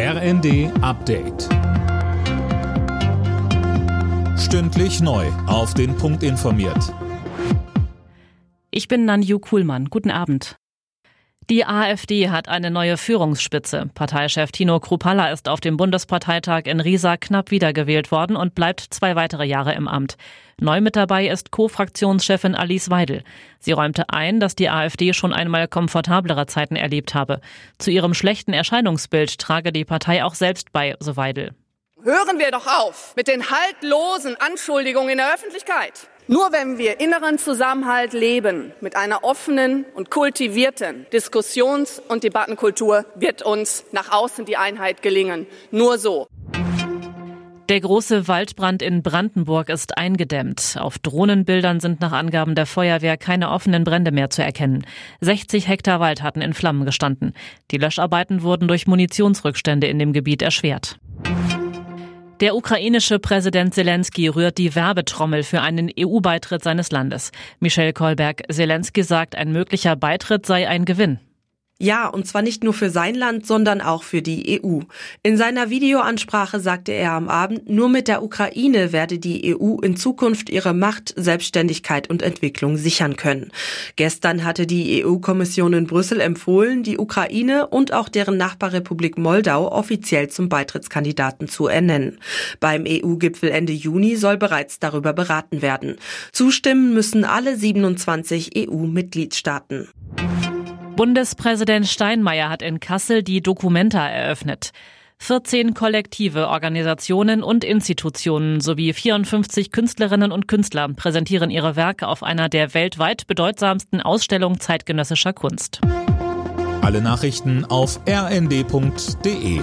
RND Update. Stündlich neu. Auf den Punkt informiert. Ich bin Nanju Kuhlmann. Guten Abend. Die AfD hat eine neue Führungsspitze. Parteichef Tino Krupalla ist auf dem Bundesparteitag in Riesa knapp wiedergewählt worden und bleibt zwei weitere Jahre im Amt. Neu mit dabei ist Co-Fraktionschefin Alice Weidel. Sie räumte ein, dass die AfD schon einmal komfortablere Zeiten erlebt habe. Zu ihrem schlechten Erscheinungsbild trage die Partei auch selbst bei, so Weidel. Hören wir doch auf mit den haltlosen Anschuldigungen in der Öffentlichkeit. Nur wenn wir inneren Zusammenhalt leben, mit einer offenen und kultivierten Diskussions- und Debattenkultur, wird uns nach außen die Einheit gelingen. Nur so. Der große Waldbrand in Brandenburg ist eingedämmt. Auf Drohnenbildern sind nach Angaben der Feuerwehr keine offenen Brände mehr zu erkennen. 60 Hektar Wald hatten in Flammen gestanden. Die Löscharbeiten wurden durch Munitionsrückstände in dem Gebiet erschwert. Der ukrainische Präsident Zelensky rührt die Werbetrommel für einen EU-Beitritt seines Landes. Michel Kolberg, Zelensky sagt, ein möglicher Beitritt sei ein Gewinn. Ja, und zwar nicht nur für sein Land, sondern auch für die EU. In seiner Videoansprache sagte er am Abend, nur mit der Ukraine werde die EU in Zukunft ihre Macht, Selbstständigkeit und Entwicklung sichern können. Gestern hatte die EU-Kommission in Brüssel empfohlen, die Ukraine und auch deren Nachbarrepublik Moldau offiziell zum Beitrittskandidaten zu ernennen. Beim EU-Gipfel Ende Juni soll bereits darüber beraten werden. Zustimmen müssen alle 27 EU-Mitgliedstaaten. Bundespräsident Steinmeier hat in Kassel die Documenta eröffnet. 14 Kollektive, Organisationen und Institutionen sowie 54 Künstlerinnen und Künstler präsentieren ihre Werke auf einer der weltweit bedeutsamsten Ausstellungen zeitgenössischer Kunst. Alle Nachrichten auf rnd.de